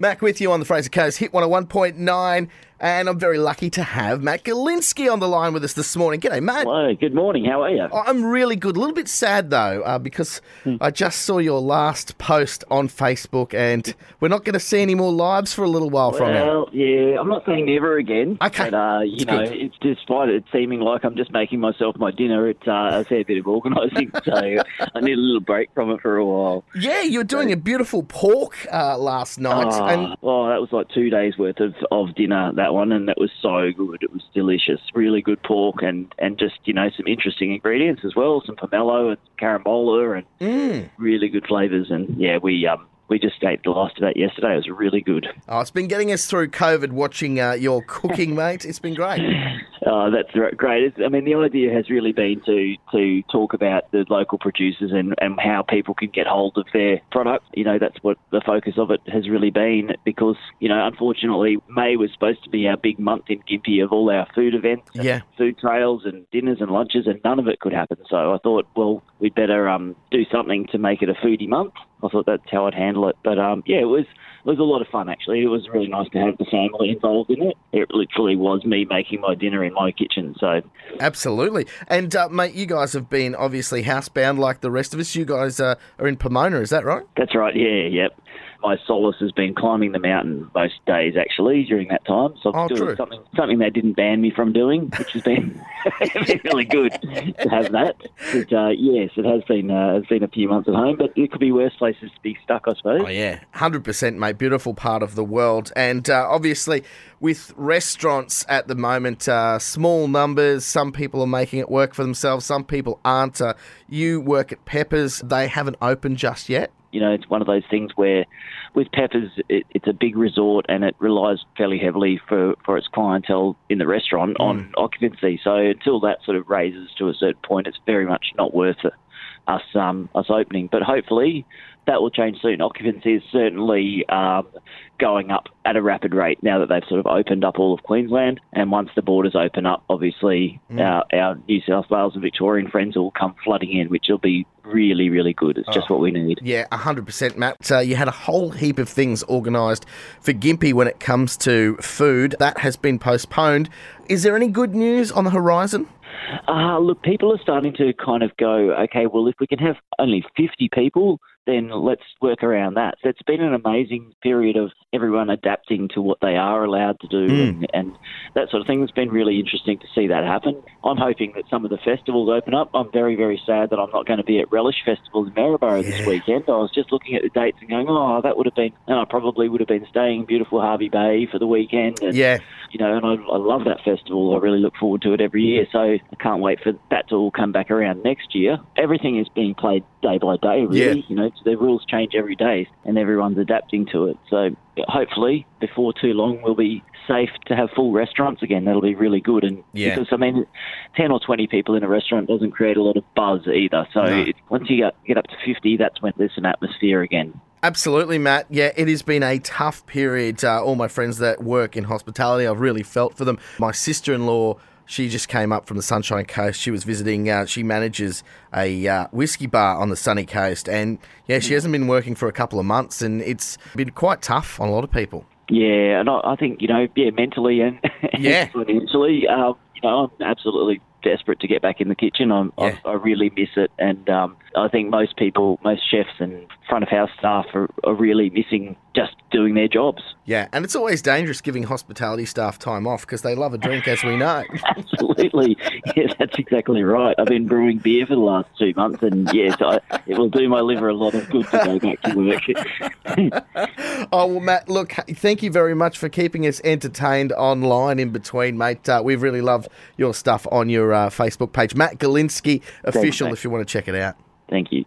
Mac with you on the Fraser Coast Hit 101.9. And I'm very lucky to have Matt Golinski on the line with us this morning. G'day, Matt. Hello, good morning. How are you? I'm really good. A little bit sad though, uh, because Hmm. I just saw your last post on Facebook, and we're not going to see any more lives for a little while from now. Well, yeah, I'm not saying never again. Okay. But, uh, you It's know, good. it's despite it seeming like I'm just making myself my dinner, it's uh, a fair bit of organising, so I need a little break from it for a while. Yeah, you were doing a beautiful pork uh, last night, Oh, and oh, that was like two days worth of, of dinner, that one, and that was so good. It was delicious. Really good pork and, and just, you know, some interesting ingredients as well. Some pomelo and carambola and mm, really good flavours. And yeah, we um, we just ate the last of that yesterday. It was really good. oh, it's been getting us through COVID. Watching uh, your cooking, mate, it's been great. Oh, that's great. It's, I mean, the idea has really been to, to talk about the local producers and, and how people can get hold of their product. You know, that's what the focus of it has really been because, you know, unfortunately, May was supposed to be our big month in Gympie of all our food events, Yeah. food trails and dinners and lunches, and none of it could happen. So I thought, well, we'd better um, do something to make it a foodie month. I thought that's how I'd handle it. But um, yeah, it was it was a lot of fun actually. It was really nice to have the family involved in it. It literally was me making my dinner in my kitchen. So Absolutely. And, uh, mate, you guys have been obviously housebound like the rest of us. You guys uh, are in Pomona, is that right? that's right. Yeah, yep. My solace has been climbing the mountain most days actually during that time. So I'm Oh, doing true. something something they didn't ban me from doing, which has been, been really good to have that. But uh, yes, it has been uh, it's been a few months at home, but it could be worse places to be stuck, I suppose. Oh yeah, hundred percent, mate. Beautiful part of the world, and uh, obviously with restaurants at the moment, uh, small numbers. Some people are making it work for themselves. Some people aren't. Uh, you work at Peppers; they haven't opened just yet. You know, it's one of those things where with Peppers, it, it's a big resort and it relies fairly heavily for, for its clientele in the restaurant on occupancy. So until that sort of raises to a certain point, it's very much not worth it, us um, us opening. But hopefully that will change soon. Occupancy is certainly um, going up at a rapid rate now that they've sort of opened up all of Queensland. And once the borders open up, obviously our, our New South Wales and Victorian friends will come flooding in, which will be really, really good. It's just what we need. Yeah, hundred percent, Matt. Uh, you had a whole heap of things organised for Gympie when it comes to food. That has been postponed. Is there any good news on the horizon? Uh, look, people are starting to kind of go, okay, well, if we can have only 50 people, then let's work around that. So it's been an amazing period of everyone adapting to what they are allowed to do hmm. and, and that sort of thing. It's been really interesting to see that happen. I'm hoping that some of the festivals open up. I'm very, very sad that I'm not going to be at Relish Festival in Maryborough this weekend. I was just looking at the dates and going, oh, that would have been, and I probably would have been staying in beautiful Hervey Bay for the weekend. And, Yeah, you know, and I, I love that festival. I really look forward to it every year. So I can't wait for that to all come back around next year. Everything is being played day by day, really. Yeah. You know, the rules change every day, and everyone's adapting to it. So hopefully, before too long, we'll be safe to have full restaurants again. That'll be really good. And Yeah. because I mean, ten or twenty people in a restaurant doesn't create a lot of buzz either. So No. it, once you get get up to fifty, that's when there's an atmosphere again. Absolutely, Matt. Yeah, it has been a tough period. Uh, all my friends that work in hospitality, I've really felt for them. My sister in law, she just came up from the Sunshine Coast. She was visiting, uh, she manages a uh, whiskey bar on the sunny coast. And yeah, she hasn't been working for a couple of months, and it's been quite tough on a lot of people. Yeah, and I, I think you know, yeah, mentally and Yeah. financially, um, you know, I'm absolutely desperate to get back in the kitchen. I'm, Yeah. I, I really miss it, and um, I think most people, most chefs and front of house staff are, are really missing just doing their jobs. Yeah, and it's always dangerous giving hospitality staff time off because they love a drink, as we know. Absolutely, yeah, that's exactly right. I've been brewing beer for the last two months, and yes, I, it will do my liver a lot of good to go back to work. Oh, well, Matt, look, thank you very much for keeping us entertained online in between, mate. Uh, we've really loved your stuff on your uh, Facebook page. Matt Golinski, official, mate. if you want to check it out. Thank you.